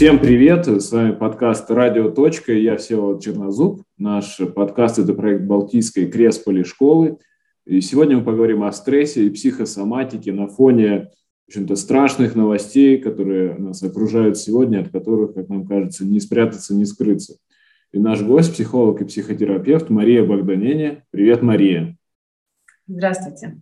Всем привет! С вами подкаст «Радио. Точка» я Всеволод Чернозуб. Наш подкаст – это проект Балтийской Кресполи школы. И сегодня мы поговорим о стрессе и психосоматике на фоне общем-то, страшных новостей, которые нас окружают сегодня, от которых, как нам кажется, не спрятаться, не скрыться. И наш гость – психолог и психотерапевт Мария Богданене. Привет, Мария! Здравствуйте!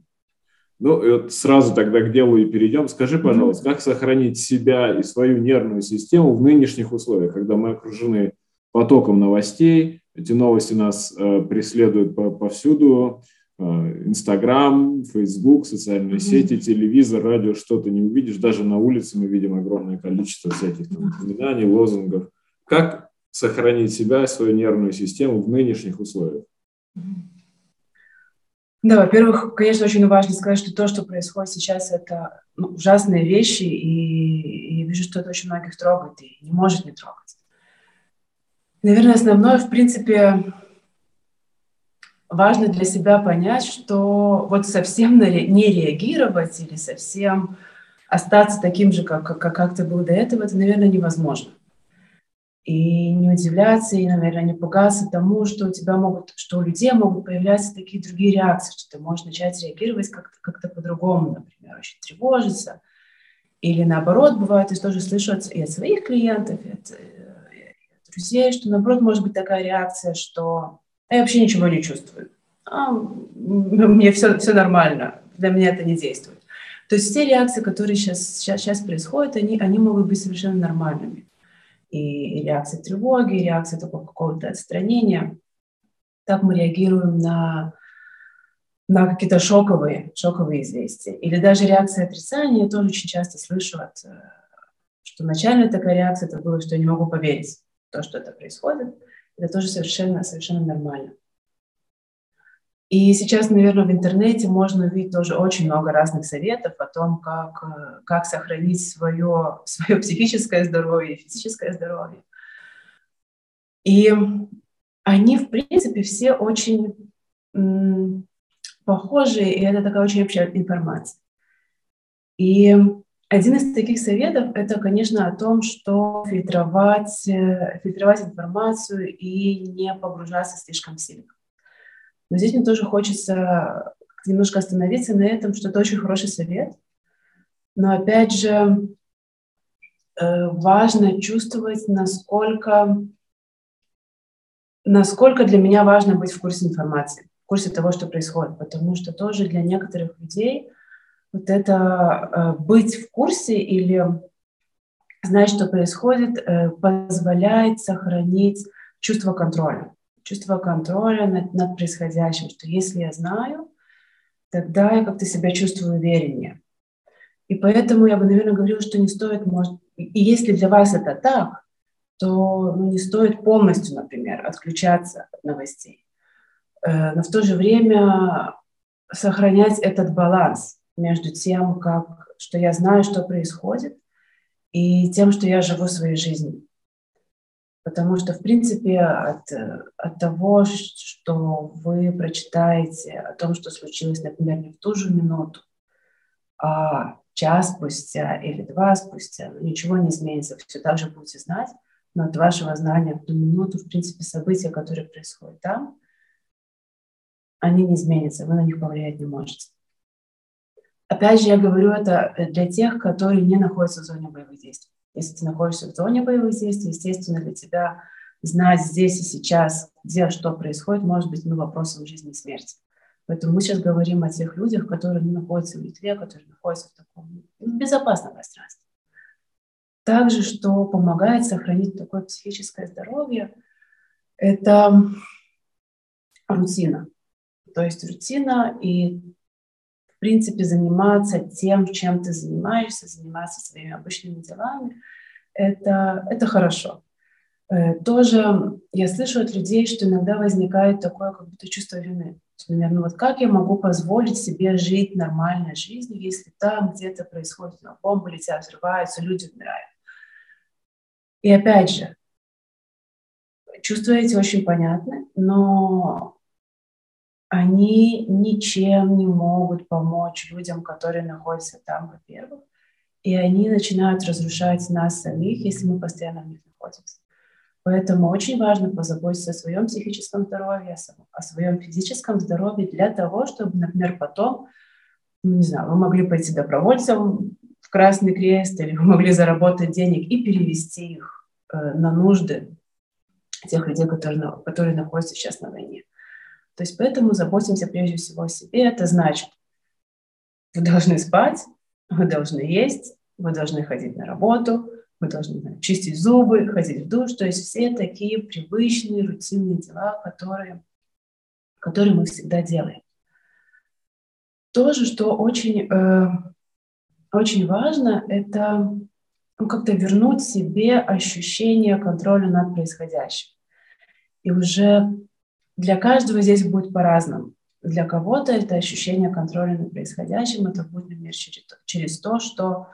Ну, вот сразу тогда к делу и перейдем. Скажи, пожалуйста, как сохранить себя и свою нервную систему в нынешних условиях, когда мы окружены потоком новостей, эти новости нас э, преследуют по повсюду, э, Инстаграм, Фейсбук, социальные mm-hmm. сети, телевизор, радио, что-то не увидишь. Даже на улице мы видим огромное количество всяких там упоминаний, лозунгов. Как сохранить себя и свою нервную систему в нынешних условиях? Да, во-первых, конечно, очень важно сказать, что то, что происходит сейчас, это ну, ужасные вещи, и, и вижу, что это очень многих трогает, и не может не трогать. Наверное, основное, в принципе, важно для себя понять, что вот совсем не реагировать или совсем остаться таким же, как, как, как ты был до этого, это, наверное, невозможно и не удивляться, и, наверное, не пугаться тому, что у тебя могут, что у людей могут появляться такие другие реакции, что ты можешь начать реагировать как-то как по-другому, например, очень тревожиться. Или наоборот, бывает, я тоже слышу от, и от своих клиентов, и от, э, и от друзей, что наоборот может быть такая реакция, что я вообще ничего не чувствую. А, мне все, все нормально, для меня это не действует. То есть все реакции, которые сейчас, сейчас, сейчас происходят, они, они могут быть совершенно нормальными и, и реакция тревоги, и реакция такого какого-то отстранения. Так мы реагируем на, на какие-то шоковые, шоковые известия. Или даже реакция отрицания. Я тоже очень часто слышу, от, э, что начальная такая реакция это было, что я не могу поверить в то, что это происходит. Это тоже совершенно, совершенно нормально. И сейчас, наверное, в интернете можно увидеть тоже очень много разных советов о том, как, э, как сохранить свое, свое психическое здоровье, физическое здоровье. И они, в принципе, все очень м, похожи, и это такая очень общая информация. И один из таких советов – это, конечно, о том, что фильтровать, э, фильтровать информацию и не погружаться слишком сильно. Но здесь мне тоже хочется немножко остановиться на этом, что это очень хороший совет. Но опять же, э, важно чувствовать, насколько, насколько для меня важно быть в курсе информации, в курсе того, что происходит. Потому что тоже для некоторых людей вот это э, быть в курсе или знать, что происходит, э, позволяет сохранить чувство контроля чувство контроля над, над происходящим, что если я знаю, тогда я как-то себя чувствую увереннее. И поэтому я бы, наверное, говорила, что не стоит, может, и если для вас это так, то ну, не стоит полностью, например, отключаться от новостей. Э, но в то же время сохранять этот баланс между тем, как, что я знаю, что происходит, и тем, что я живу своей жизнью. Потому что, в принципе, от, от того, что вы прочитаете о том, что случилось, например, не в ту же минуту, а час спустя или два спустя, ну, ничего не изменится, все так же будете знать, но от вашего знания в ту минуту, в принципе, события, которые происходят там, они не изменятся, вы на них повлиять не можете. Опять же, я говорю это для тех, которые не находятся в зоне боевых действий. Если ты находишься в зоне боевых действий, естественно, для тебя знать здесь и сейчас, где что происходит, может быть ну, вопросом жизни и смерти. Поэтому мы сейчас говорим о тех людях, которые находятся в Литве, которые находятся в таком безопасном пространстве. Также, что помогает сохранить такое психическое здоровье, это рутина. То есть рутина и, в принципе, заниматься тем, чем ты занимаешься, заниматься своими обычными делами, это, это хорошо. Э, тоже я слышу от людей, что иногда возникает такое как будто чувство вины. Например, ну вот как я могу позволить себе жить нормальной жизнью, если там где-то происходит, ну, бомбы летят, взрываются, люди умирают. И опять же, чувства эти очень понятны, но они ничем не могут помочь людям, которые находятся там, во-первых. и они начинают разрушать нас самих, если мы постоянно в них находимся. Поэтому очень важно позаботиться о своем психическом здоровье, о своем физическом здоровье для того, чтобы, например, потом, ну, не знаю, вы могли пойти добровольцем в Красный Крест, или вы могли заработать денег и перевести их э, на нужды тех людей, которые, которые находятся сейчас на войне. То есть поэтому заботимся прежде всего о себе. Это значит, вы должны спать, вы должны есть, вы должны ходить на работу, вы должны знаю, чистить зубы, ходить в душ. То есть все такие привычные, рутинные дела, которые, которые мы всегда делаем. Тоже, что очень, э, очень важно, это ну, как-то вернуть себе ощущение контроля над происходящим. И уже для каждого здесь будет по-разному. Для кого-то это ощущение контроля над происходящим, это будет, например, через, то, что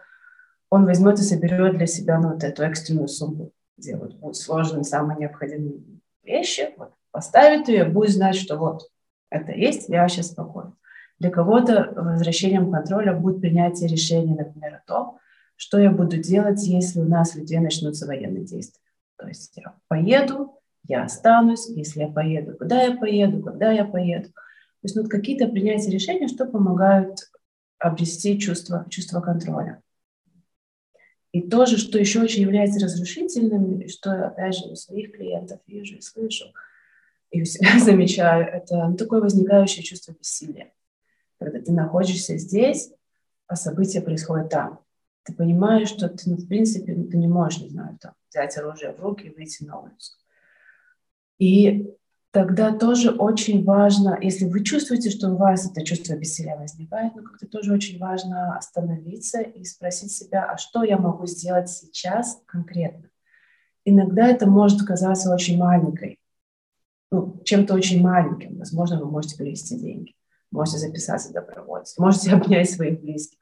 он возьмет и соберет для себя ну, вот эту экстренную сумму, где вот будут сложные, самые необходимые вещи, вот, поставит ее, будет знать, что вот это есть, я сейчас спокоен. Для кого-то возвращением контроля будет принятие решения, например, о том, что я буду делать, если у нас в Литве начнутся военные действия. То есть я поеду, я останусь, если я поеду, куда я поеду, когда я поеду. То есть ну, какие-то принятия решений, что помогают обрести чувство, чувство контроля. И тоже, что еще очень является разрушительным, что, опять же, у своих клиентов вижу и слышу, и у себя замечаю, это ну, такое возникающее чувство бессилия. Когда ты находишься здесь, а события происходят там. Ты понимаешь, что ты, ну, в принципе, ну, ты не можешь, не знаю, там, взять оружие в руки и выйти на улицу. И тогда тоже очень важно, если вы чувствуете, что у вас это чувство бессилия возникает, ну как-то тоже очень важно остановиться и спросить себя, а что я могу сделать сейчас конкретно. Иногда это может казаться очень маленькой, ну, чем-то очень маленьким. Возможно, вы можете перевести деньги, можете записаться добровольцем, можете обнять своих близких,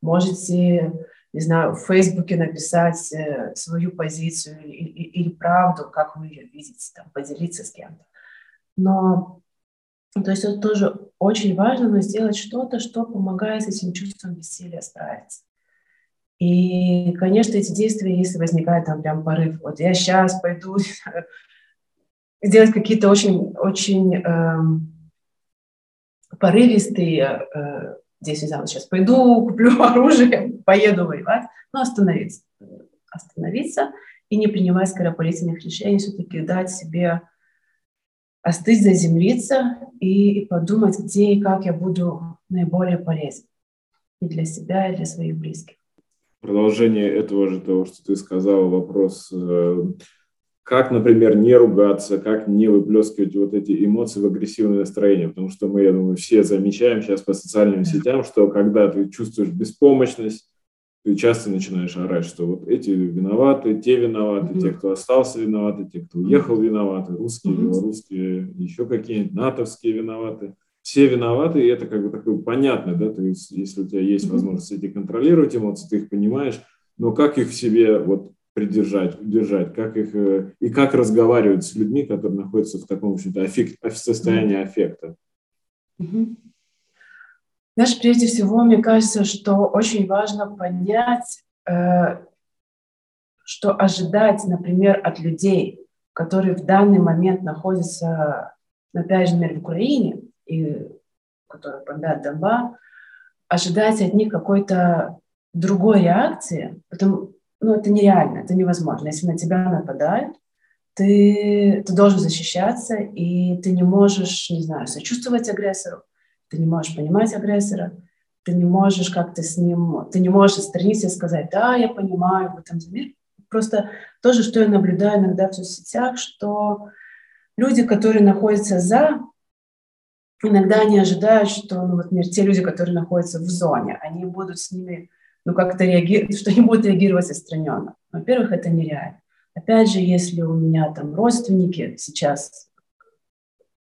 можете не знаю, в Фейсбуке написать э, свою позицию или, или правду, как вы ее видите, там, поделиться с кем-то. Но, то есть это тоже очень важно, но сделать что-то, что помогает с этим чувством бессилия справиться. И, конечно, эти действия, если возникает там прям порыв, вот я сейчас пойду сделать какие-то очень, очень э, порывистые э, здесь взяла сейчас пойду, куплю оружие, поеду воевать, но остановиться. Остановиться и не принимать скоропалительных решений, все-таки дать себе остыть, заземлиться и, и подумать, где и как я буду наиболее полезен и для себя, и для своих близких. Продолжение этого же того, что ты сказала, вопрос э, как, например, не ругаться, как не выплескивать вот эти эмоции в агрессивное настроение, потому что мы, я думаю, все замечаем сейчас по социальным сетям, что когда ты чувствуешь беспомощность, ты часто начинаешь орать, что вот эти виноваты, те виноваты, mm-hmm. те, кто остался виноваты, те, кто уехал виноваты, русские, mm-hmm. белорусские, еще какие-нибудь натовские виноваты. Все виноваты, и это как бы такое понятно, да, то есть если у тебя есть возможность эти контролировать эмоции, ты их понимаешь, но как их в себе вот придержать, удержать, как их э, и как разговаривать с людьми, которые находятся в таком, в общем-то, аффект, состоянии аффекта. Знаешь, прежде всего, мне кажется, что очень важно понять, э, что ожидать, например, от людей, которые в данный момент находятся, опять же, например, в Украине, и которые бомбят Донбасс, ожидать от них какой-то другой реакции, потому, ну, это нереально, это невозможно. Если на тебя нападают, ты, ты должен защищаться, и ты не можешь, не знаю, сочувствовать агрессору, ты не можешь понимать агрессора, ты не можешь как-то с ним, ты не можешь отстраниться и сказать, да, я понимаю, в этом мир. Просто то же, что я наблюдаю иногда в соцсетях, что люди, которые находятся за, иногда они ожидают, что, ну, вот, например, те люди, которые находятся в зоне, они будут с ними ну, как-то реагировать, что они будут реагировать отстраненно. Во-первых, это нереально. Опять же, если у меня там родственники сейчас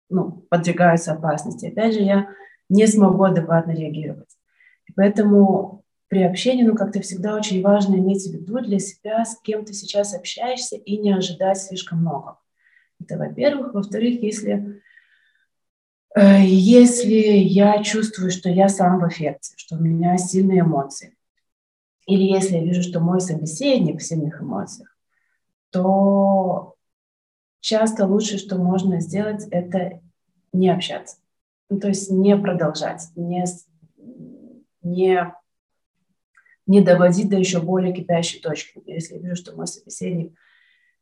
ну, подвергаются опасности, опять же, я не смогу адекватно реагировать. И поэтому при общении, ну, как-то всегда очень важно иметь в виду для себя, с кем ты сейчас общаешься, и не ожидать слишком много. Это, во-первых. Во-вторых, если, э, если я чувствую, что я сам в эффекте, что у меня сильные эмоции, или если я вижу, что мой собеседник в сильных эмоциях, то часто лучше, что можно сделать, это не общаться. Ну, то есть не продолжать, не, не, не доводить до еще более кипящей точки. Если я вижу, что мой собеседник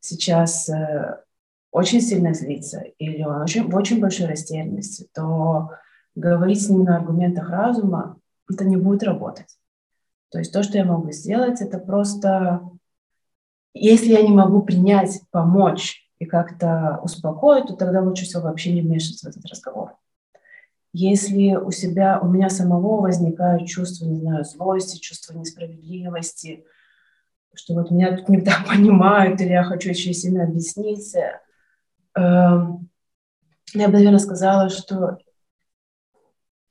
сейчас э, очень сильно злится или он очень, в очень большой растерянности, то говорить с ним на аргументах разума, это не будет работать. То есть то, что я могу сделать, это просто, если я не могу принять, помочь и как-то успокоить, то тогда лучше всего вообще не вмешиваться в этот разговор. Если у себя, у меня самого возникают чувства, не знаю, злости, чувства несправедливости, что вот меня тут не так понимают, или я хочу очень сильно объясниться, э, я бы, наверное, сказала, что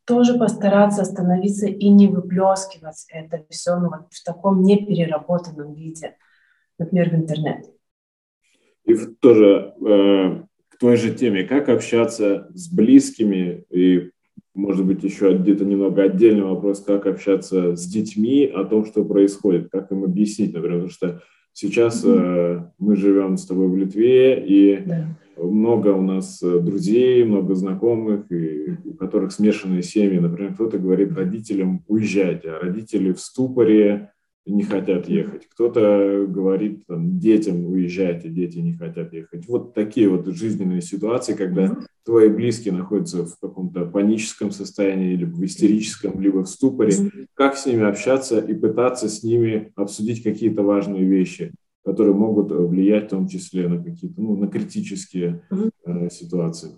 тоже постараться остановиться и не выплескивать это все ну, вот в таком непереработанном виде, например, в интернет. И тоже э, к той же теме, как общаться с близкими? И, может быть, еще где-то немного отдельный вопрос, как общаться с детьми о том, что происходит, как им объяснить, например, потому что сейчас э, мы живем с тобой в Литве, и да много у нас э, друзей, много знакомых, и у которых смешанные семьи. Например, кто-то говорит родителям уезжайте, а родители в ступоре не хотят ехать. Кто-то говорит там, детям уезжайте, дети не хотят ехать. Вот такие вот жизненные ситуации, когда твои близкие находятся в каком-то паническом состоянии, либо в истерическом, либо в ступоре. Как с ними общаться и пытаться с ними обсудить какие-то важные вещи которые могут э, влиять в том числе на какие-то, ну, на критические э, ситуации.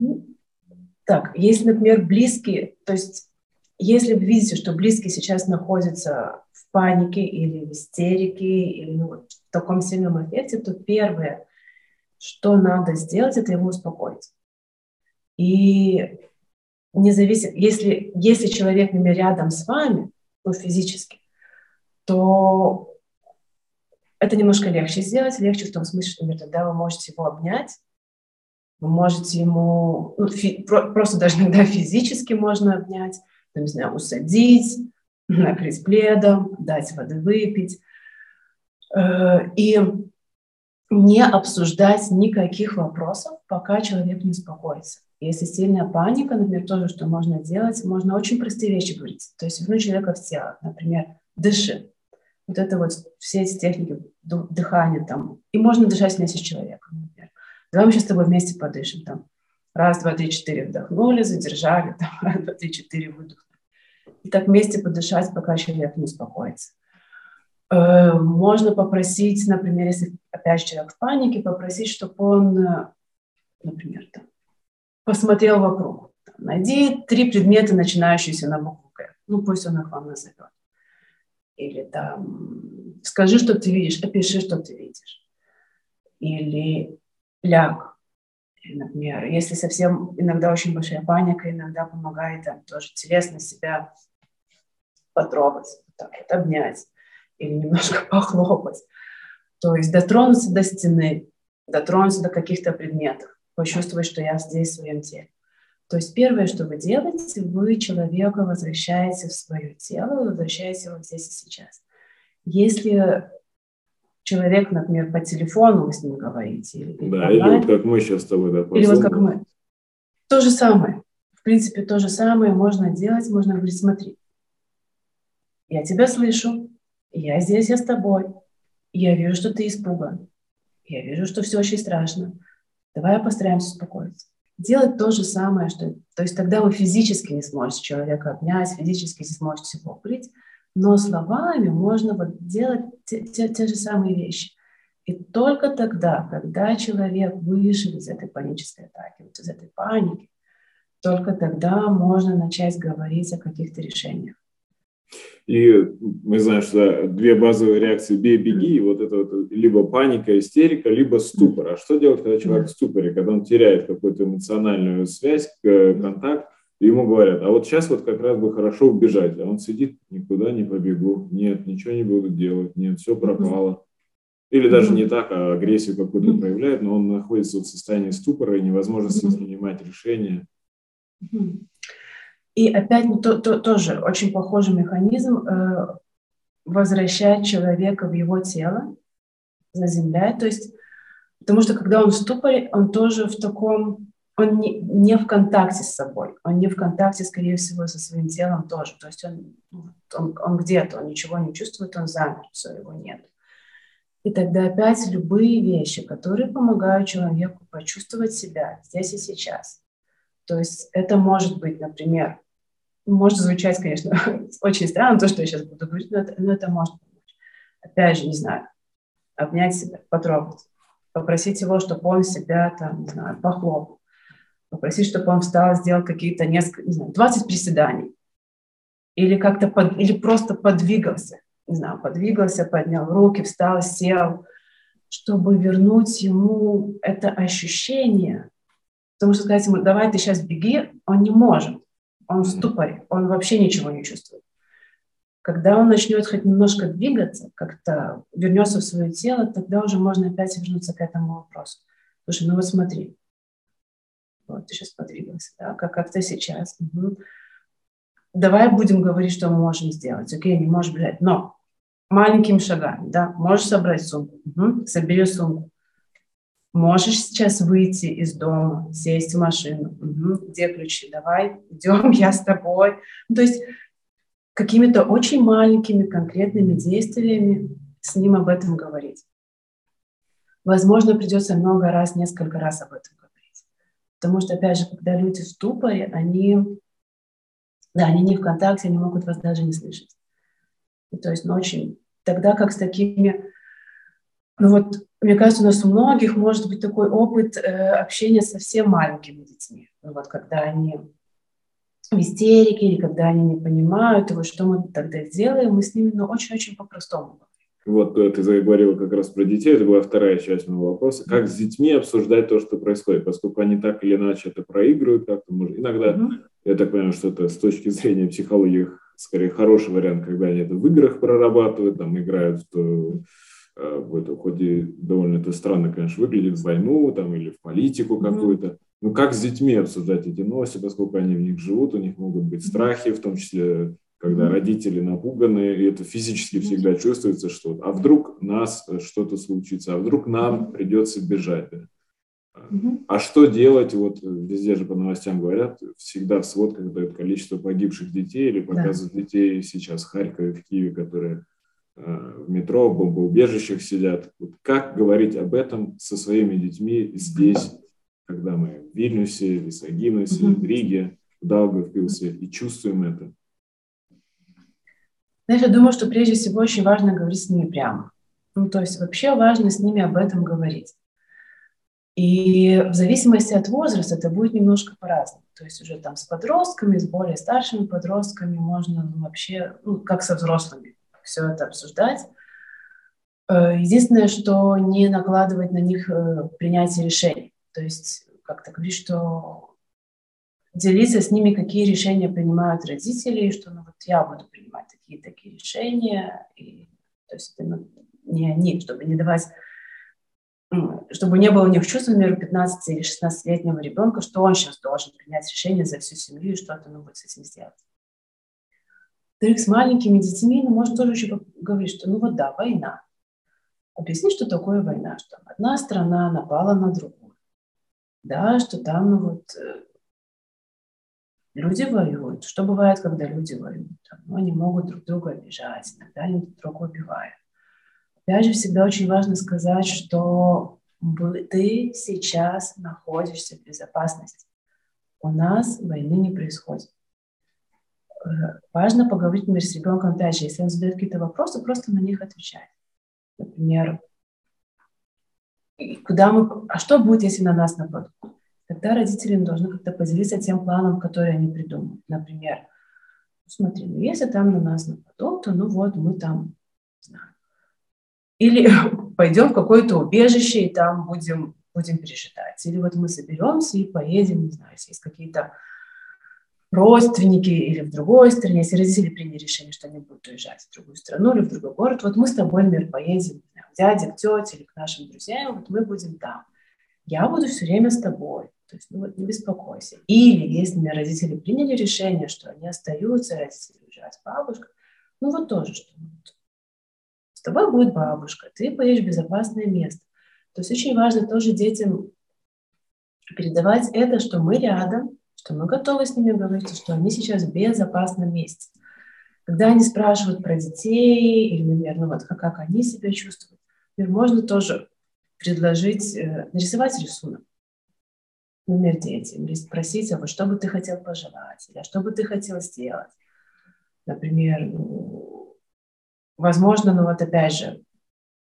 Ну, так, если, например, близкие, то есть если вы видите, что близкий сейчас находится в панике или в истерике, или ну, в таком сильном эффекте, то первое, что надо сделать, это его успокоить. И независимо, если, если человек, например, рядом с вами, ну, физически, то это немножко легче сделать, легче в том смысле, что например, тогда вы можете его обнять, вы можете ему, ну, фи, про, просто даже иногда физически можно обнять, там, не знаю, усадить, накрыть пледом, дать воды выпить. Э, и не обсуждать никаких вопросов, пока человек не успокоится. Если сильная паника, например, тоже, что можно делать, можно очень простые вещи говорить. То есть вернуть человека в тело. Например, дыши вот это вот все эти техники дыхания там. И можно дышать вместе с человеком, например. Давай мы сейчас с тобой вместе подышим там. Раз, два, три, четыре вдохнули, задержали, там, раз, два, три, четыре выдохнули. И так вместе подышать, пока человек не успокоится. Э, можно попросить, например, если опять человек в панике, попросить, чтобы он, э, например, там, посмотрел вокруг. найди три предмета, начинающиеся на букву К. Ну, пусть он их вам назовет или там скажи, что ты видишь, опиши, что ты видишь. Или ляг, например. Если совсем иногда очень большая паника, иногда помогает там, тоже телесно себя потрогать, так вот, обнять или немножко похлопать. То есть дотронуться до стены, дотронуться до каких-то предметов, почувствовать, что я здесь в своем теле. То есть первое, что вы делаете, вы человека возвращаете в свое тело, возвращаете его здесь и сейчас. Если человек, например, по телефону вы с ним говорите, или, да, или вот как мы сейчас с тобой, да, Или вот как мы. То же самое. В принципе, то же самое можно делать, можно говорить, смотри, я тебя слышу, я здесь, я с тобой, я вижу, что ты испуган, я вижу, что все очень страшно. Давай постараемся успокоиться делать то же самое, что, то есть тогда вы физически не сможете человека обнять, физически не сможете его укрыть, но словами можно вот делать те, те, те же самые вещи. И только тогда, когда человек вышел из этой панической атаки, вот из этой паники, только тогда можно начать говорить о каких-то решениях. И мы знаем, что две базовые реакции «бей, беги», и вот это вот либо паника, истерика, либо ступор. А что делать, когда человек в ступоре, когда он теряет какую-то эмоциональную связь, контакт, и ему говорят, а вот сейчас вот как раз бы хорошо убежать, а он сидит, никуда не побегу, нет, ничего не буду делать, нет, все пропало. Или даже не так, а агрессию какую-то проявляет, но он находится в состоянии ступора и невозможности принимать решения. И опять ну, то, то, тоже очень похожий механизм э, возвращать человека в его тело, заземляет. То есть, потому что когда он в ступоре, он тоже в таком, он не, не в контакте с собой, он не в контакте, скорее всего, со своим телом тоже. То есть он, ну, он, он где-то, он ничего не чувствует, он замер, все, его нет. И тогда опять любые вещи, которые помогают человеку почувствовать себя здесь и сейчас. То есть это может быть, например, может звучать, конечно, очень странно, то, что я сейчас буду говорить, но это, но это может помочь. Опять же, не знаю, обнять себя, потрогать, попросить его, чтобы он себя, там, не знаю, похлопал, попросить, чтобы он встал, сделал какие-то несколько, не знаю, 20 приседаний, или как-то, под, или просто подвигался, не знаю, подвигался, поднял руки, встал, сел, чтобы вернуть ему это ощущение, потому что сказать ему, давай ты сейчас беги, он не может, он в ступоре, он вообще ничего не чувствует. Когда он начнет хоть немножко двигаться, как-то вернется в свое тело, тогда уже можно опять вернуться к этому вопросу. Слушай, ну вот смотри, вот ты сейчас подвигался, да, как, как ты сейчас. Угу. Давай будем говорить, что мы можем сделать. Окей, не можешь бежать, но маленькими шагами, да, можешь собрать сумку, угу. собери сумку. Можешь сейчас выйти из дома, сесть в машину. Угу. Где ключи? Давай, идем, я с тобой. Ну, то есть какими-то очень маленькими конкретными действиями с ним об этом говорить. Возможно, придется много раз, несколько раз об этом говорить. Потому что, опять же, когда люди в ступоре, они, да, они не в контакте, они могут вас даже не слышать. И то есть, ну, очень, тогда как с такими, ну вот, мне кажется, у нас у многих может быть такой опыт э, общения со совсем маленькими детьми. Ну, вот, когда они в истерике или когда они не понимают его, что мы тогда сделаем, мы с ними ну, очень-очень по-простому вот э, ты заговорила как раз про детей, это была вторая часть моего вопроса. Как с детьми обсуждать то, что происходит, поскольку они так или иначе это проигрывают как-то. Может, иногда, mm-hmm. я так понимаю, что это с точки зрения психологии скорее хороший вариант, когда они это в играх прорабатывают, там играют в, в это, хоть и довольно это странно, конечно, выглядит, в войну там, или в политику какую-то. Ну, как с детьми обсуждать эти новости, поскольку они в них живут, у них могут быть страхи, в том числе, когда родители напуганы, и это физически всегда чувствуется, что а вдруг нас что-то случится, а вдруг нам придется бежать. А что делать? Вот везде же по новостям говорят, всегда в сводках дают количество погибших детей или показывают да. детей сейчас в Харькове, в Киеве, которые э, в метро, в бомбоубежищах сидят. Вот как говорить об этом со своими детьми здесь, когда мы в Вильнюсе, в Исагинусе, угу. в Риге, в Даугавпилсе и чувствуем это? Знаешь, я думаю, что прежде всего очень важно говорить с ними прямо. Ну, то есть вообще важно с ними об этом говорить. И в зависимости от возраста это будет немножко по-разному. То есть уже там с подростками, с более старшими подростками можно ну, вообще, ну, как со взрослыми, все это обсуждать. Э, единственное, что не накладывать на них э, принятие решений. То есть как-то говорить, что делиться с ними, какие решения принимают родители, что ну, вот я буду принимать такие-такие решения. И, то есть ну, не они, чтобы не давать чтобы не было у них чувства, например, 15 или 16-летнего ребенка, что он сейчас должен принять решение за всю семью и что-то ну, вот с этим сделать. Во с маленькими детьми ну, можно тоже еще говорить, что ну вот да, война. Объясни, что такое война, что одна страна напала на другую. Да, что там ну, вот, э, люди воюют. Что бывает, когда люди воюют? Ну, они могут друг друга обижать, иногда они друг друга убивают. Опять же, всегда очень важно сказать, что ты сейчас находишься в безопасности. У нас войны не происходит. Э, важно поговорить, например, с ребенком, же, если он задает какие-то вопросы, просто на них отвечать. Например, куда мы, а что будет, если на нас нападут? Тогда родители должны как-то поделиться тем планом, который они придумают. Например, смотри, ну если там на нас нападут, то ну вот мы там, не знаю, или пойдем в какое-то убежище и там будем, будем пережидать. Или вот мы соберемся и поедем, не знаю, если есть какие-то родственники или в другой стране, если родители приняли решение, что они будут уезжать в другую страну или в другой город, вот мы с тобой, например, поедем к дяде, к тете или к нашим друзьям, вот мы будем там. Я буду все время с тобой. То есть, ну вот, не беспокойся. Или, если мне родители приняли решение, что они остаются, родители уезжают с бабушкой, ну вот тоже, что с тобой будет бабушка, ты поедешь в безопасное место. То есть очень важно тоже детям передавать это, что мы рядом, что мы готовы с ними говорить, что они сейчас в безопасном месте. Когда они спрашивают про детей, или, например, ну вот как, как они себя чувствуют, например, можно тоже предложить э, нарисовать рисунок. Например, детям, или спросить, а вот что бы ты хотел пожелать, или а что бы ты хотел сделать. Например, ну, возможно, ну вот опять же,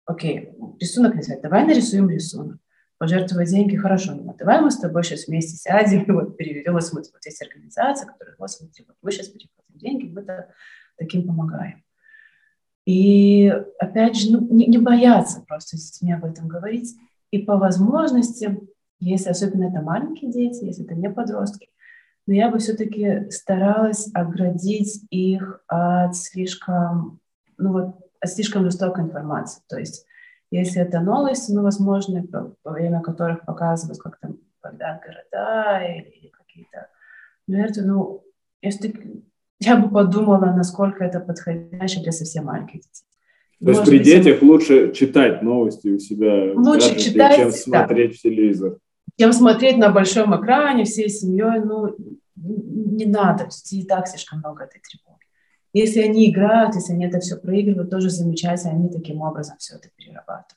окей, рисунок нарисовать, давай нарисуем рисунок пожертвовать деньги, хорошо, ну, давай мы с тобой сейчас вместе сядем и вот переведем, вот, вот есть организация, которая, вот смотри, вот мы сейчас переплатим деньги, мы -то таким помогаем. И опять же, ну, не, не бояться просто с детьми об этом говорить. И по возможности, если особенно это маленькие дети, если это не подростки, но я бы все-таки старалась оградить их от слишком, ну вот, от слишком жестокой информации. То есть если это новости, ну, возможно, во время которых показывают, как там бомбят города или, или какие-то жертвы, ну, если я бы подумала, насколько это подходящее для совсем маленьких детей. То есть при детях лучше читать новости у себя лучше гаджете, читать, чем смотреть да. в телевизор. Чем смотреть на большом экране всей семьей, ну, не надо, и так слишком много этой тревоги. Если они играют, если они это все проигрывают, тоже замечательно, они таким образом все это перерабатывают.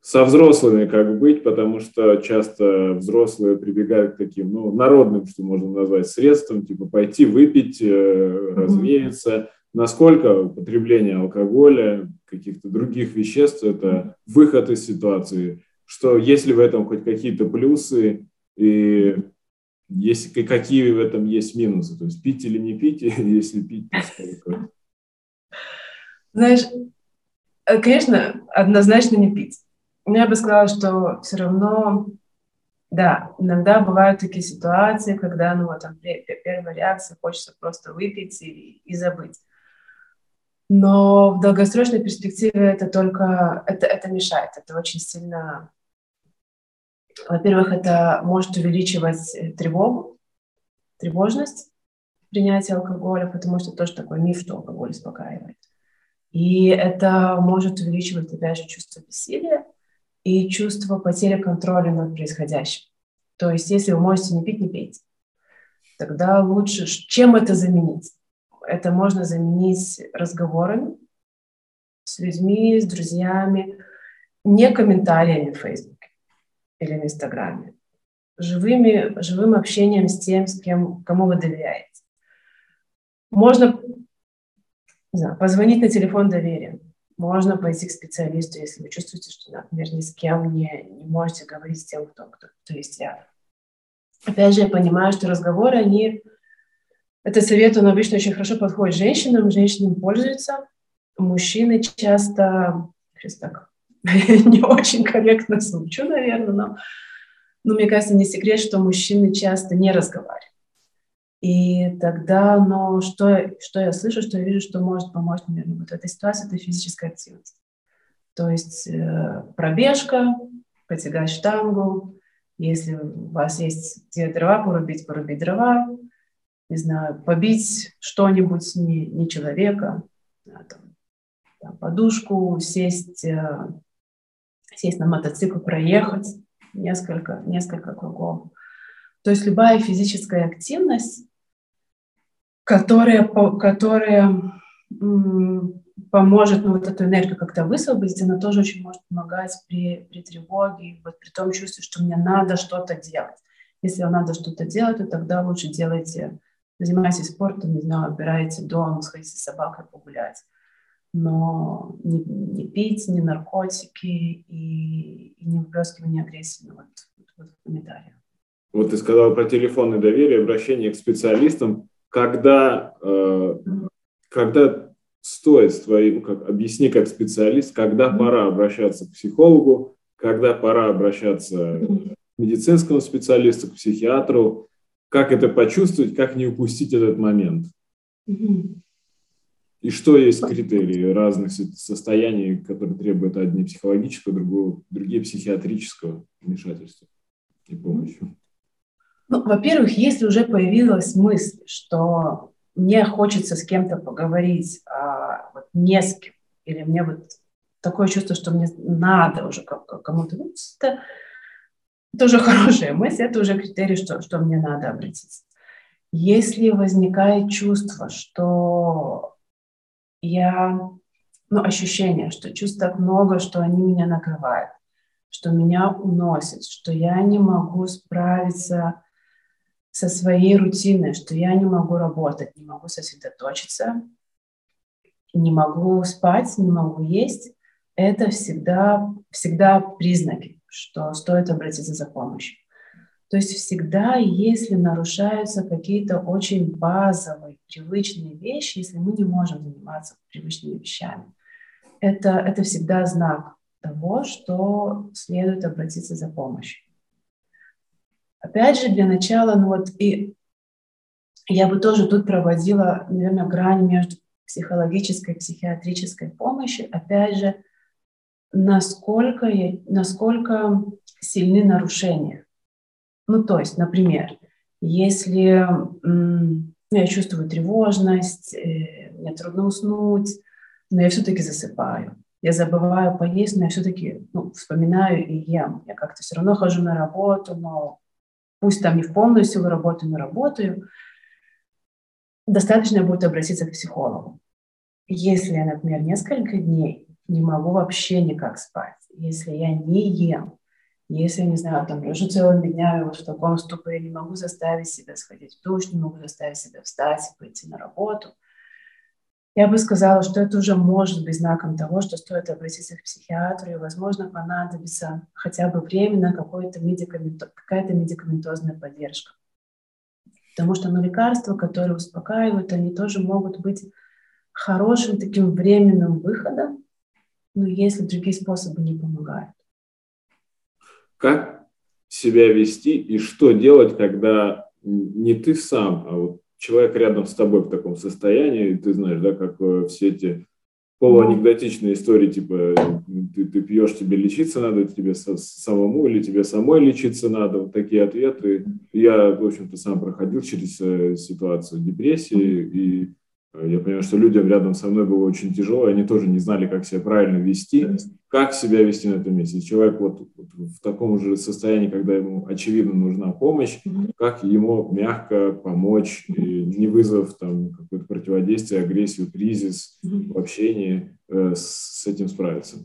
Со взрослыми как быть, потому что часто взрослые прибегают к таким, ну, народным, что можно назвать, средствам, типа пойти выпить, э, развеяться. Mm-hmm. Насколько употребление алкоголя, каких-то других веществ – это выход из ситуации, что если в этом хоть какие-то плюсы и есть, какие в этом есть минусы? То есть пить или не пить, если пить, то сколько? Знаешь, э, конечно, однозначно не пить. Я бы сказала, что все равно, да, иногда бывают такие ситуации, когда, ну, вот, там, первая реакция, хочется просто выпить и, и забыть. Но в долгосрочной перспективе это только, это, это мешает, это очень сильно во-первых, это может увеличивать э, тревогу, тревожность принятия алкоголя, потому что тоже такой миф, что алкоголь успокаивает. И это может увеличивать, опять же, чувство бессилия и чувство потери контроля над происходящим. То есть, если вы можете не пить, не пейте. Тогда лучше, чем это заменить? Это можно заменить разговорами с людьми, с друзьями, не комментариями в Facebook или в Инстаграме. Живыми, живым общением с тем, с кем, кому вы доверяете. Можно не знаю, позвонить на телефон доверия. Можно пойти к специалисту, если вы чувствуете, что, например, ни с кем не, не можете говорить с тем, кто, кто, кто есть рядом. Опять же, я понимаю, что разговоры, они... Это совет, он обычно очень хорошо подходит женщинам, женщинам пользуются. Мужчины часто, сейчас так не очень корректно звучу, наверное, но, но мне кажется, не секрет, что мужчины часто не разговаривают. И тогда, но что, что я слышу, что я вижу, что может помочь, наверное, вот в этой ситуации, это физическая активность. То есть э, пробежка, потягать штангу, если у вас есть где дрова порубить, порубить дрова, не знаю, побить что-нибудь, не, не человека, а, там, там, подушку, сесть, э, сесть на мотоцикл, проехать несколько, несколько кругов. То есть любая физическая активность, которая, которая поможет ну, вот эту энергию как-то высвободить, она тоже очень может помогать при, при тревоге, вот при том чувстве, что мне надо что-то делать. Если вам надо что-то делать, то тогда лучше делайте, занимайтесь спортом, не знаю, убирайте дом, сходите с собакой погулять но не, не пить, не наркотики и, и не выплескивание агрессии ну, вот, вот в комментариях. Вот ты сказал про телефонное доверие, обращение к специалистам. Когда, э, когда стоит твоим, как, объясни как специалист, когда mm-hmm. пора обращаться к психологу, когда пора обращаться mm-hmm. к медицинскому специалисту, к психиатру, как это почувствовать, как не упустить этот момент. Mm-hmm. И что есть критерии разных состояний, которые требуют одни психологического, другого, другие психиатрического вмешательства? и помощью? Ну, во-первых, если уже появилась мысль, что мне хочется с кем-то поговорить, а вот не с кем, или мне вот такое чувство, что мне надо уже кому-то, это, уже хорошая мысль, это уже критерий, что, что мне надо обратиться. Если возникает чувство, что я, ну, ощущение, что чувств так много, что они меня накрывают, что меня уносят, что я не могу справиться со своей рутиной, что я не могу работать, не могу сосредоточиться, не могу спать, не могу есть, это всегда, всегда признаки, что стоит обратиться за помощью. То есть всегда, если нарушаются какие-то очень базовые, привычные вещи, если мы не можем заниматься привычными вещами, это, это всегда знак того, что следует обратиться за помощью. Опять же, для начала, ну вот и я бы тоже тут проводила, наверное, грань между психологической и психиатрической помощью. Опять же, насколько, насколько сильны нарушения. Ну, то есть, например, если ну, я чувствую тревожность, э, мне трудно уснуть, но я все-таки засыпаю. Я забываю поесть, но я все-таки ну, вспоминаю и ем. Я как-то все равно хожу на работу, но пусть там не в полную силу работаю, но работаю, достаточно будет обратиться к психологу. Если я, например, несколько дней не могу вообще никак спать, если я не ем, если, не знаю, там лежу целыми днями вот в таком ступоре, не могу заставить себя сходить в душ, не могу заставить себя встать и пойти на работу, я бы сказала, что это уже может быть знаком того, что стоит обратиться к психиатру, и, возможно, понадобится хотя бы временно какой-то какая-то медикаментозная поддержка. Потому что ну, лекарства, которые успокаивают, они тоже могут быть хорошим таким временным выходом, но если другие способы не помогают. Как себя вести и что делать, когда не ты сам, а вот человек рядом с тобой в таком состоянии, ты знаешь, да, как э, все эти полуанекдотичные истории, типа ты, ты пьешь, тебе лечиться надо, тебе самому или тебе самой лечиться надо, вот такие ответы. Я, в общем-то, сам проходил через э, ситуацию депрессии, и я понимаю, что людям рядом со мной было очень тяжело, и они тоже не знали, как себя правильно вести как себя вести на этом месте. Человек вот, вот в таком же состоянии, когда ему очевидно нужна помощь, как ему мягко помочь, не вызвав там какое-то противодействие, агрессию, кризис в общении, э, с, с этим справиться.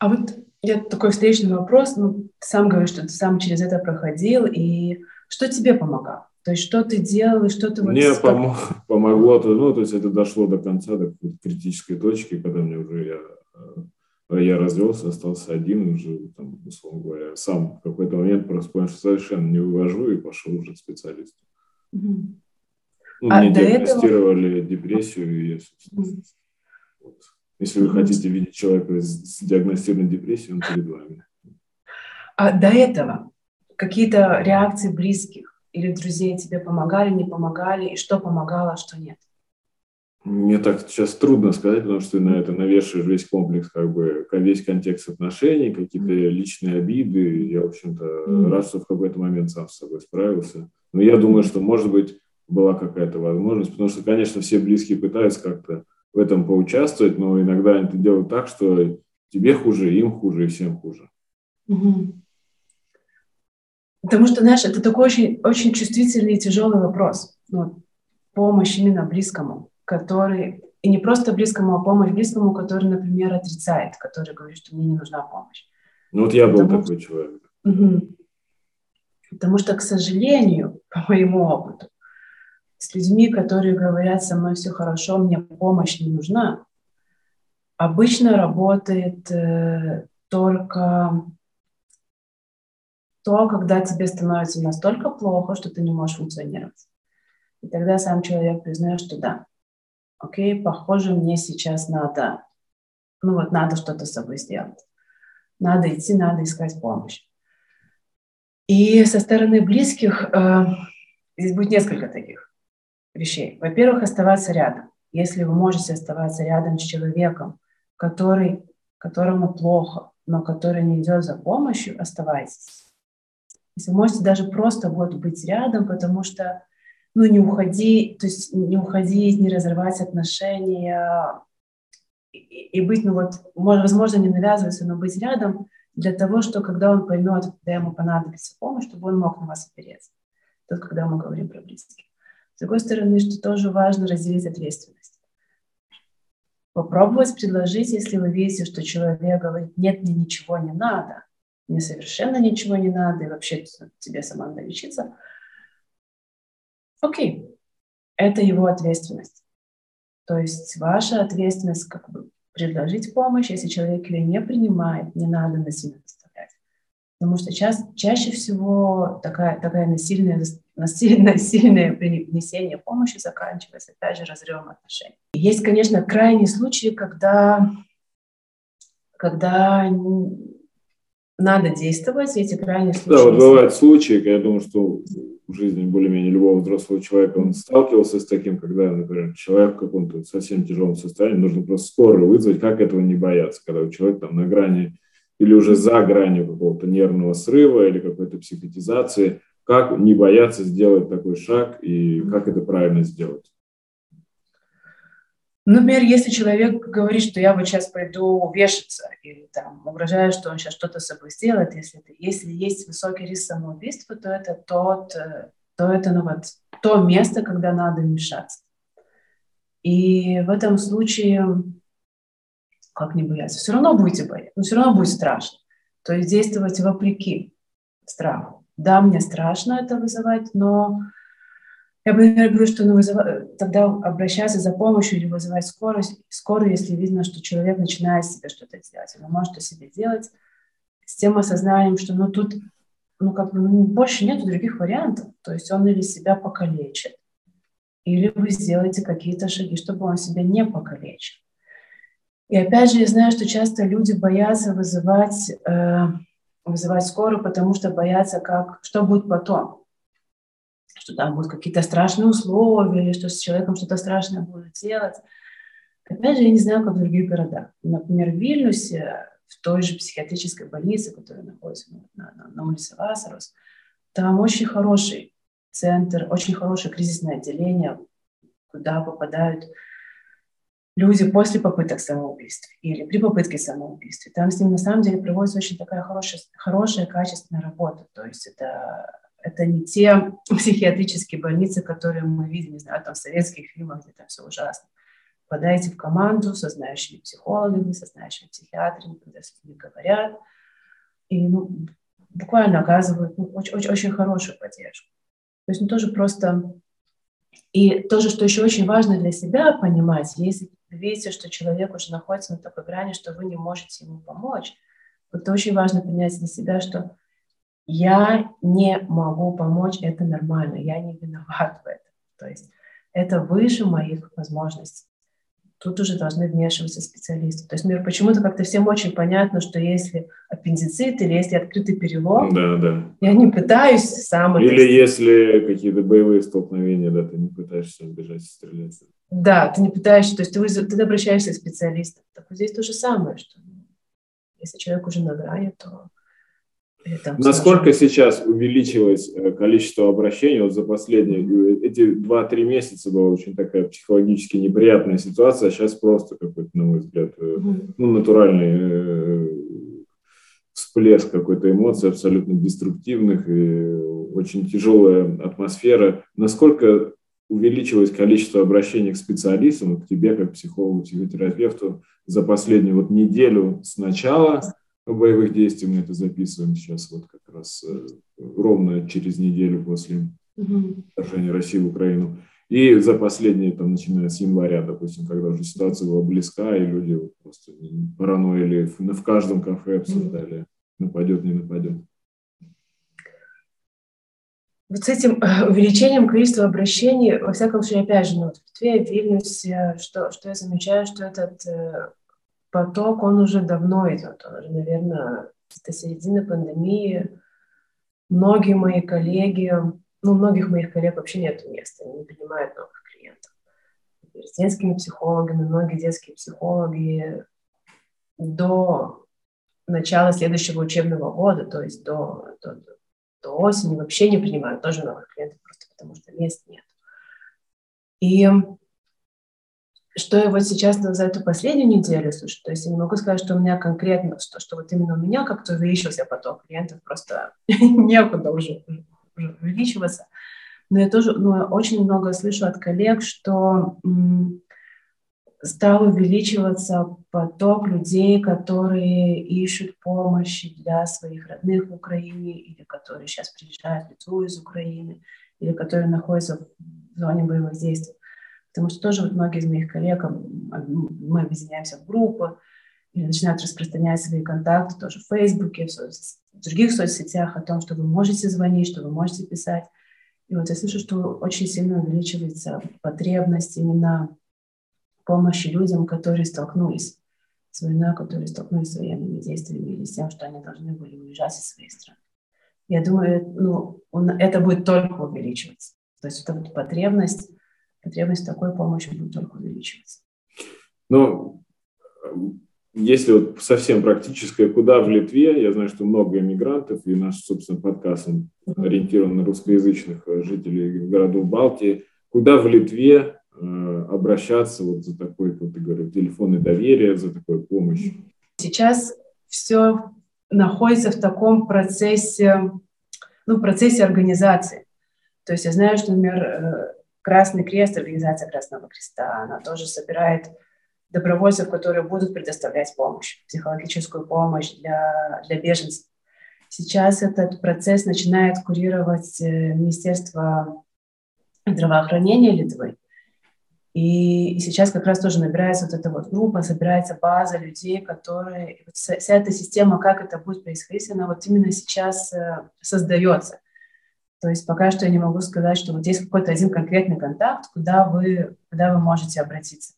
А вот я такой встречный вопрос, ну, ты сам говоришь, что ты сам через это проходил, и что тебе помогало? То есть что ты делал и что ты... Мне вот... пом- помогло, ну, то есть это дошло до конца, до критической точки, когда мне уже я э, я развелся, остался один, уже, там, условно говоря, сам в какой-то момент просто понял, что совершенно не вывожу и пошел уже к специалисту. Угу. Ну, а мне диагностировали этого... депрессию, и я, угу. вот. Если вы хотите видеть человека с диагностированной депрессией, он перед вами. А до этого какие-то реакции близких или друзей тебе помогали, не помогали, и что помогало, а что нет? Мне так сейчас трудно сказать, потому что на это навешиваешь весь комплекс, как бы весь контекст отношений, какие-то личные обиды. Я, в общем-то, mm-hmm. рад, что в какой-то момент сам с собой справился. Но я думаю, что, может быть, была какая-то возможность, потому что, конечно, все близкие пытаются как-то в этом поучаствовать, но иногда они это делают так, что тебе хуже, им хуже и всем хуже. Mm-hmm. Потому что, знаешь, это такой очень, очень чувствительный и тяжелый вопрос. Вот, помощь именно близкому который, и не просто близкому, а помощь близкому, который, например, отрицает, который говорит, что мне не нужна помощь. Ну вот я был Потому, такой человек. Угу. Потому что, к сожалению, по моему опыту, с людьми, которые говорят, со мной все хорошо, мне помощь не нужна, обычно работает э, только то, когда тебе становится настолько плохо, что ты не можешь функционировать. И тогда сам человек признает, что да, окей, похоже, мне сейчас надо, ну вот надо что-то с собой сделать. Надо идти, надо искать помощь. И со стороны близких э, здесь будет несколько таких вещей. Во-первых, оставаться рядом. Если вы можете оставаться рядом с человеком, который, которому плохо, но который не идет за помощью, оставайтесь. Если можете даже просто вот быть рядом, потому что ну, не уходи, то есть не уходить, не разрывать отношения и, и быть, ну вот, возможно, не навязываться, но быть рядом для того, что когда он поймет, когда ему понадобится помощь, чтобы он мог на вас опереться. Тут, когда мы говорим про близких. С другой стороны, что тоже важно разделить ответственность. Попробовать предложить, если вы видите, что человек говорит, нет, мне ничего не надо, мне совершенно ничего не надо, и вообще тебе сама надо лечиться. Окей, это его ответственность. То есть ваша ответственность как бы предложить помощь, если человек ее не принимает, не надо насильно заставлять. Потому что ча чаще всего такая, такая насильная, насильное, насильное принесение помощи заканчивается, опять же, разрывом отношений. Есть, конечно, крайние случаи, когда, когда надо действовать, эти крайние случаи. Да, вот бывают случаи, я думаю, что в жизни более-менее любого взрослого человека он сталкивался с таким, когда, например, человек в каком-то совсем тяжелом состоянии, нужно просто скорую вызвать, как этого не бояться, когда человек там на грани или уже за гранью какого-то нервного срыва или какой-то психотизации, как не бояться сделать такой шаг и как это правильно сделать? Например, если человек говорит, что я вот сейчас пойду вешаться, или там угрожает, что он сейчас что-то с собой сделает, если, это, если есть высокий риск самоубийства, то это, тот, э, то это ну вот, то место, когда надо вмешаться. И в этом случае, как не бояться, все равно будете бояться, но все равно будет страшно. То есть действовать вопреки страху. Да, мне страшно это вызывать, но я бы, наверное, говорю, что ну, вызыв... тогда обращаться за помощью или вызывать скорую, скорую, если видно, что человек начинает себе что-то делать. Он может себе делать с тем осознанием, что ну, тут ну, как бы, ну, больше нет других вариантов. То есть он или себя покалечит, или вы сделаете какие-то шаги, чтобы он себя не покалечил. И опять же, я знаю, что часто люди боятся вызывать, э, вызывать скорую, потому что боятся, как, что будет потом что там будут какие-то страшные условия, или что с человеком что-то страшное будет делать. Опять же, я не знаю, как в других городах. Например, в Вильнюсе, в той же психиатрической больнице, которая находится на, на, на улице Васарос, там очень хороший центр, очень хорошее кризисное отделение, куда попадают люди после попыток самоубийств или при попытке самоубийства. Там с ним на самом деле проводится очень такая хорошая, хорошая качественная работа. То есть это это не те психиатрические больницы, которые мы видим, не знаю, там в советских фильмах, где там все ужасно. Попадаете в команду со знающими психологами, со знающими психиатрами, когда с ними говорят, и ну, буквально оказывают ну, очень, очень, очень хорошую поддержку. То есть ну, тоже просто... И тоже, что еще очень важно для себя понимать, если видите, что человек уже находится на такой грани, что вы не можете ему помочь, это очень важно принять для себя, что я не могу помочь, это нормально, я не виноват в этом. То есть это выше моих возможностей. Тут уже должны вмешиваться специалисты. То есть, например, почему-то как-то всем очень понятно, что если аппендицит или если открытый перелом, да, да. я не пытаюсь сам Или это... если какие-то боевые столкновения, да, ты не пытаешься убежать и стрелять. Да, ты не пытаешься, то есть ты, ты обращаешься к специалистам. Так вот здесь то же самое, что если человек уже на грани, то Насколько сейчас увеличилось э, количество обращений? Вот за последние э, эти 2-3 месяца была очень такая психологически неприятная ситуация, а сейчас просто какой-то, на мой взгляд, mm ну, натуральный всплеск какой-то эмоций абсолютно деструктивных и очень тяжелая атмосфера. Насколько увеличилось количество обращений к специалистам, к тебе как психологу, психотерапевту за последнюю вот неделю с начала боевых действий. Мы это записываем сейчас вот как раз э, ровно через неделю после вторжения России в Украину. И за последние, там, начиная с января, допустим, когда уже ситуация была близка, и люди просто параноили в каждом кафе обсуждали, нападет, не нападет. Вот с этим э, увеличением количества обращений, во всяком случае, опять же, ну, вот в Литве, в Вильнюсе, что, что я замечаю, что этот э, поток, он уже давно идет, он уже, наверное, до середины пандемии. Многие мои коллеги, ну, многих моих коллег вообще нет места, они не принимают новых клиентов. С детскими психологами, многие детские психологи до начала следующего учебного года, то есть до, до, до осени вообще не принимаю тоже новых клиентов, просто потому что мест нет. И что я вот сейчас за эту последнюю неделю слышу, то есть я не могу сказать, что у меня конкретно, что, что вот именно у меня как-то увеличился поток клиентов, просто некуда уже, уже увеличиваться. Но я тоже ну, очень много слышу от коллег, что м, стал увеличиваться поток людей, которые ищут помощи для своих родных в Украине или которые сейчас приезжают в Литву из Украины или которые находятся в зоне боевых действий. Потому что тоже вот многие из моих коллег, мы объединяемся в группы, или начинают распространять свои контакты тоже в Фейсбуке, в, соц... в других соцсетях о том, что вы можете звонить, что вы можете писать. И вот я слышу, что очень сильно увеличивается потребность именно помощи людям, которые столкнулись с войной, которые столкнулись с военными действиями или с тем, что они должны были уезжать из своей страны. Я думаю, ну, это будет только увеличиваться. То есть эта вот потребность потребность такой помощи будет только увеличиваться. Ну, если вот совсем практическое, куда в Литве, я знаю, что много иммигрантов, и наш, собственно, подкаст он ориентирован на русскоязычных э, жителей городов Балтии, куда в Литве э, обращаться вот за такой, вот ты говоришь, телефонное доверие, за такой помощью? Сейчас все находится в таком процессе, ну, процессе организации. То есть я знаю, что, например, э, Красный Крест, организация Красного Креста, она тоже собирает добровольцев, которые будут предоставлять помощь, психологическую помощь для, для беженцев. Сейчас этот процесс начинает курировать э, Министерство здравоохранения Литвы. И, сейчас как раз тоже набирается вот эта вот группа, собирается база людей, которые... Вся эта система, как это будет происходить, она вот именно сейчас э, создается. То есть пока что я не могу сказать, что вот есть какой-то один конкретный контакт, куда вы, куда вы можете обратиться.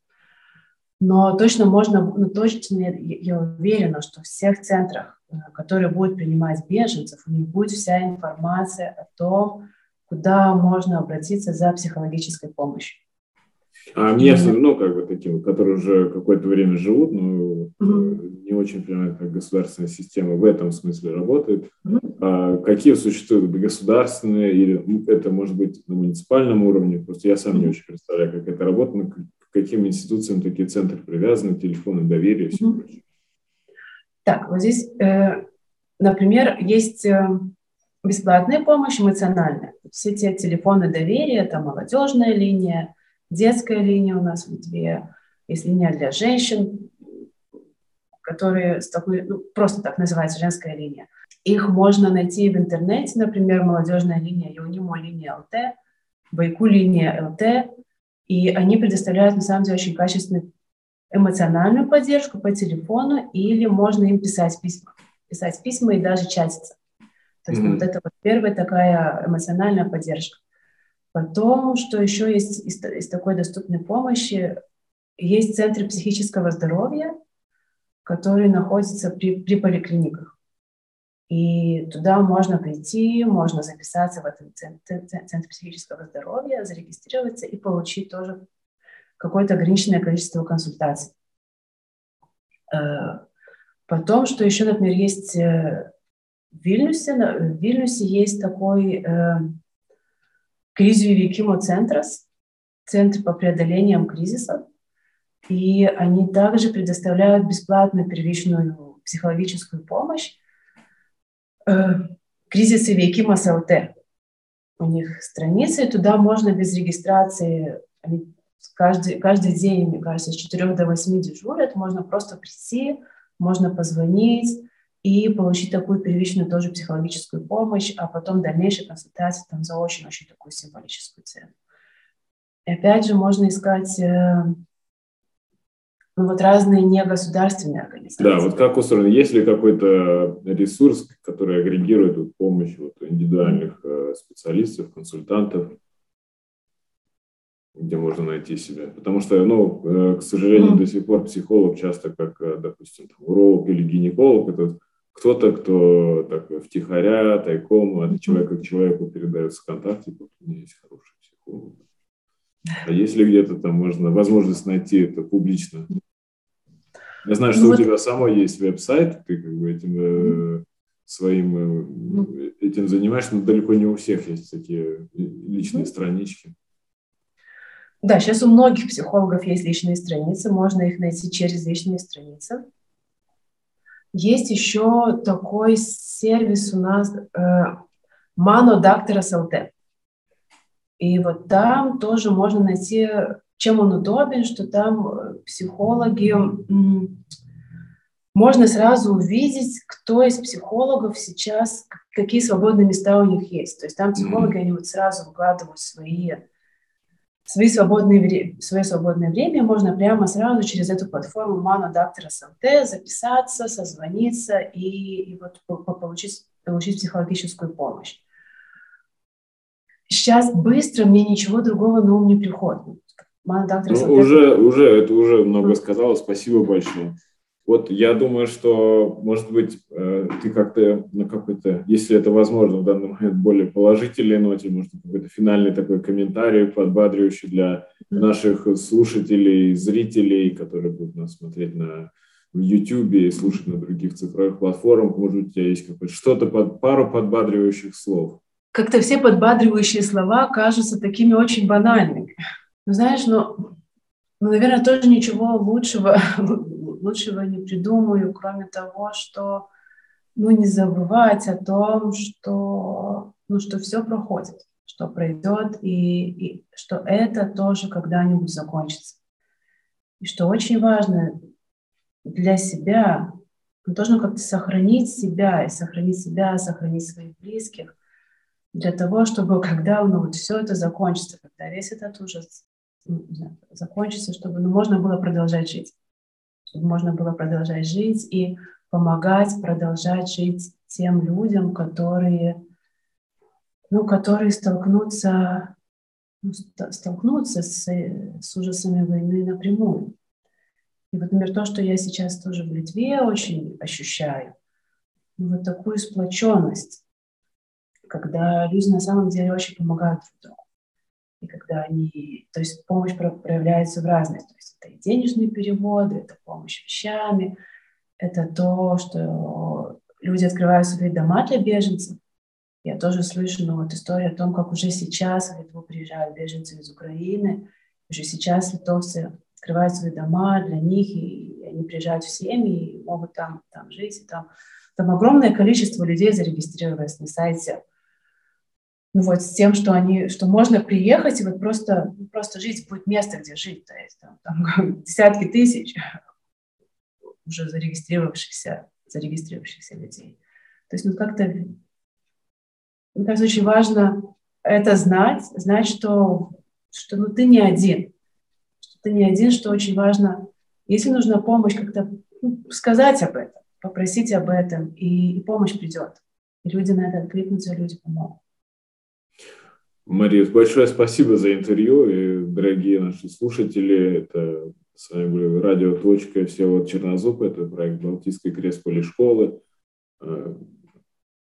Но точно можно, ну, точно я, я уверена, что в всех центрах, э, которые будут принимать беженцев, у них будет вся информация о том, куда можно обратиться за психологической помощью. А местные, ну, как бы таким, которые уже какое-то время живут, но mm-hmm. Очень понимают, как государственная система в этом смысле работает. Mm-hmm. А какие существуют государственные, или это может быть на муниципальном уровне, просто я сам не очень представляю, как это работает, к каким институциям такие центры привязаны, телефоны доверия и все прочее. Так, вот здесь, э, например, есть э, бесплатная помощь эмоциональная. Все те телефоны доверия, это молодежная линия, детская линия у нас в Литве, есть линия для женщин, которые ну, просто так называется женская линия. Их можно найти в интернете, например, молодежная линия Юнимо линия ЛТ, Байку линия ЛТ, и они предоставляют на самом деле очень качественную эмоциональную поддержку по телефону, или можно им писать письма, писать письма и даже чатиться. То есть mm-hmm. вот это вот первая такая эмоциональная поддержка. Потом, что еще есть из, из такой доступной помощи, есть центры психического здоровья, которые находятся при, при поликлиниках. И туда можно прийти, можно записаться в этот центр, центр психического здоровья, зарегистрироваться и получить тоже какое-то ограниченное количество консультаций. Э, потом, что еще, например, есть э, в Вильнюсе, в Вильнюсе есть такой э, кризию Викимо Центрас, Центр по преодолениям кризисов, и они также предоставляют бесплатную первичную психологическую помощь. Э, кризисы Викимо СЛТ. У них страницы, туда можно без регистрации, они каждый, каждый день, мне кажется, с 4 до 8 дежурят, можно просто прийти, можно позвонить, и получить такую первичную тоже психологическую помощь, а потом дальнейшая консультация там за очень-очень такую символическую цену. И опять же можно искать э, ну, вот разные негосударственные организации. Да, вот как устроено? Есть ли какой-то ресурс, который агрегирует вот помощь вот индивидуальных э, специалистов, консультантов, где можно найти себя? Потому что, ну, э, к сожалению, mm-hmm. до сих пор психолог часто как, допустим, уролог или гинеколог, это кто-то, кто так втихаря, тайком от человека к человеку передается контакт, типа, у меня есть хороший психолог. А если где-то там можно, возможность найти это публично? Я знаю, что ну, у вот... тебя самой есть веб-сайт, ты как бы этим э, своим э, ну. этим занимаешься, но далеко не у всех есть такие личные странички. Да, сейчас у многих психологов есть личные страницы, можно их найти через личные страницы. Есть еще такой сервис у нас э, Mano Doctors LT. И вот там тоже можно найти, чем он удобен, что там э, психологи, можно сразу увидеть, кто из психологов сейчас, какие свободные места у них есть. То есть там психологи, они вот сразу выкладывают свои свои свободные, свое свободное время можно прямо сразу через эту платформу Mano Doctor SLT записаться, созвониться и, и вот получить, получить психологическую помощь. Сейчас быстро мне ничего другого на ум не приходит. Ну, уже, уже, это уже много сказала, спасибо большое. Вот я думаю, что, может быть, э, ты как-то на какой-то, если это возможно в данный момент, более положительной ноте, может, какой-то финальный такой комментарий, подбадривающий для наших слушателей, зрителей, которые будут нас смотреть на в YouTube и слушать на других цифровых платформах. Может, у тебя есть какое-то что-то, под, пару подбадривающих слов? Как-то все подбадривающие слова кажутся такими очень банальными. Ну, знаешь, ну, ну, наверное, тоже ничего лучшего лучшего не придумаю, кроме того, что ну, не забывать о том, что, ну, что все проходит, что пройдет, и, и что это тоже когда-нибудь закончится. И что очень важно для себя, мы должны как-то сохранить себя, и сохранить себя, сохранить своих близких, для того, чтобы когда ну, вот все это закончится, когда весь этот ужас ну, закончится, чтобы ну, можно было продолжать жить чтобы можно было продолжать жить и помогать продолжать жить тем людям, которые, ну, которые столкнутся, ну, столкнутся с, с ужасами войны напрямую. И вот, например, то, что я сейчас тоже в Литве очень ощущаю, ну, вот такую сплоченность, когда люди на самом деле очень помогают друг другу. И когда они, то есть помощь проявляется в разных, то есть это и денежные переводы, это помощь вещами, это то, что люди открывают свои дома для беженцев. Я тоже слышу ну, вот историю о том, как уже сейчас в Литву приезжают беженцы из Украины, уже сейчас литовцы открывают свои дома для них, и они приезжают в семьи и могут там, там жить. И там, там огромное количество людей зарегистрировалось на сайте ну вот с тем, что они, что можно приехать и вот просто, просто жить, будет место, где жить, то есть там, там десятки тысяч уже зарегистрировавшихся, зарегистрировавшихся людей. То есть ну как-то, мне кажется, очень важно это знать, знать, что, что ну, ты не один, что ты не один, что очень важно, если нужна помощь, как-то ну, сказать об этом, попросить об этом, и, и помощь придет. И люди на это откликнутся, люди помогут. Мария, большое спасибо за интервью. И, дорогие наши слушатели, это с вами были радио «Точка» Всеволод Чернозуб. Это проект Балтийской крест школы. Э,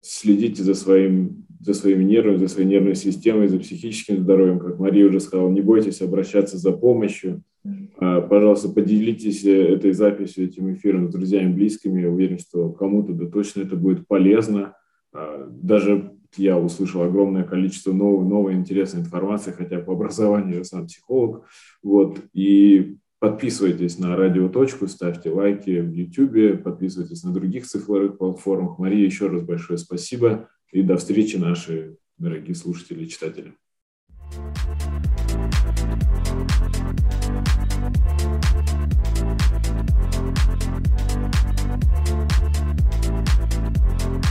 следите за своим, за своими нервами, за своей нервной системой, за психическим здоровьем. Как Мария уже сказала, не бойтесь обращаться за помощью. Э, пожалуйста, поделитесь этой записью, этим эфиром с друзьями, близкими. Я уверен, что кому-то да точно это будет полезно. Э, даже я услышал огромное количество новой, новой интересной информации, хотя по образованию я сам психолог. Вот, и подписывайтесь на «Радио Точку», ставьте лайки в YouTube, подписывайтесь на других цифровых платформах. Мария, еще раз большое спасибо и до встречи, наши дорогие слушатели и читатели. Thank you.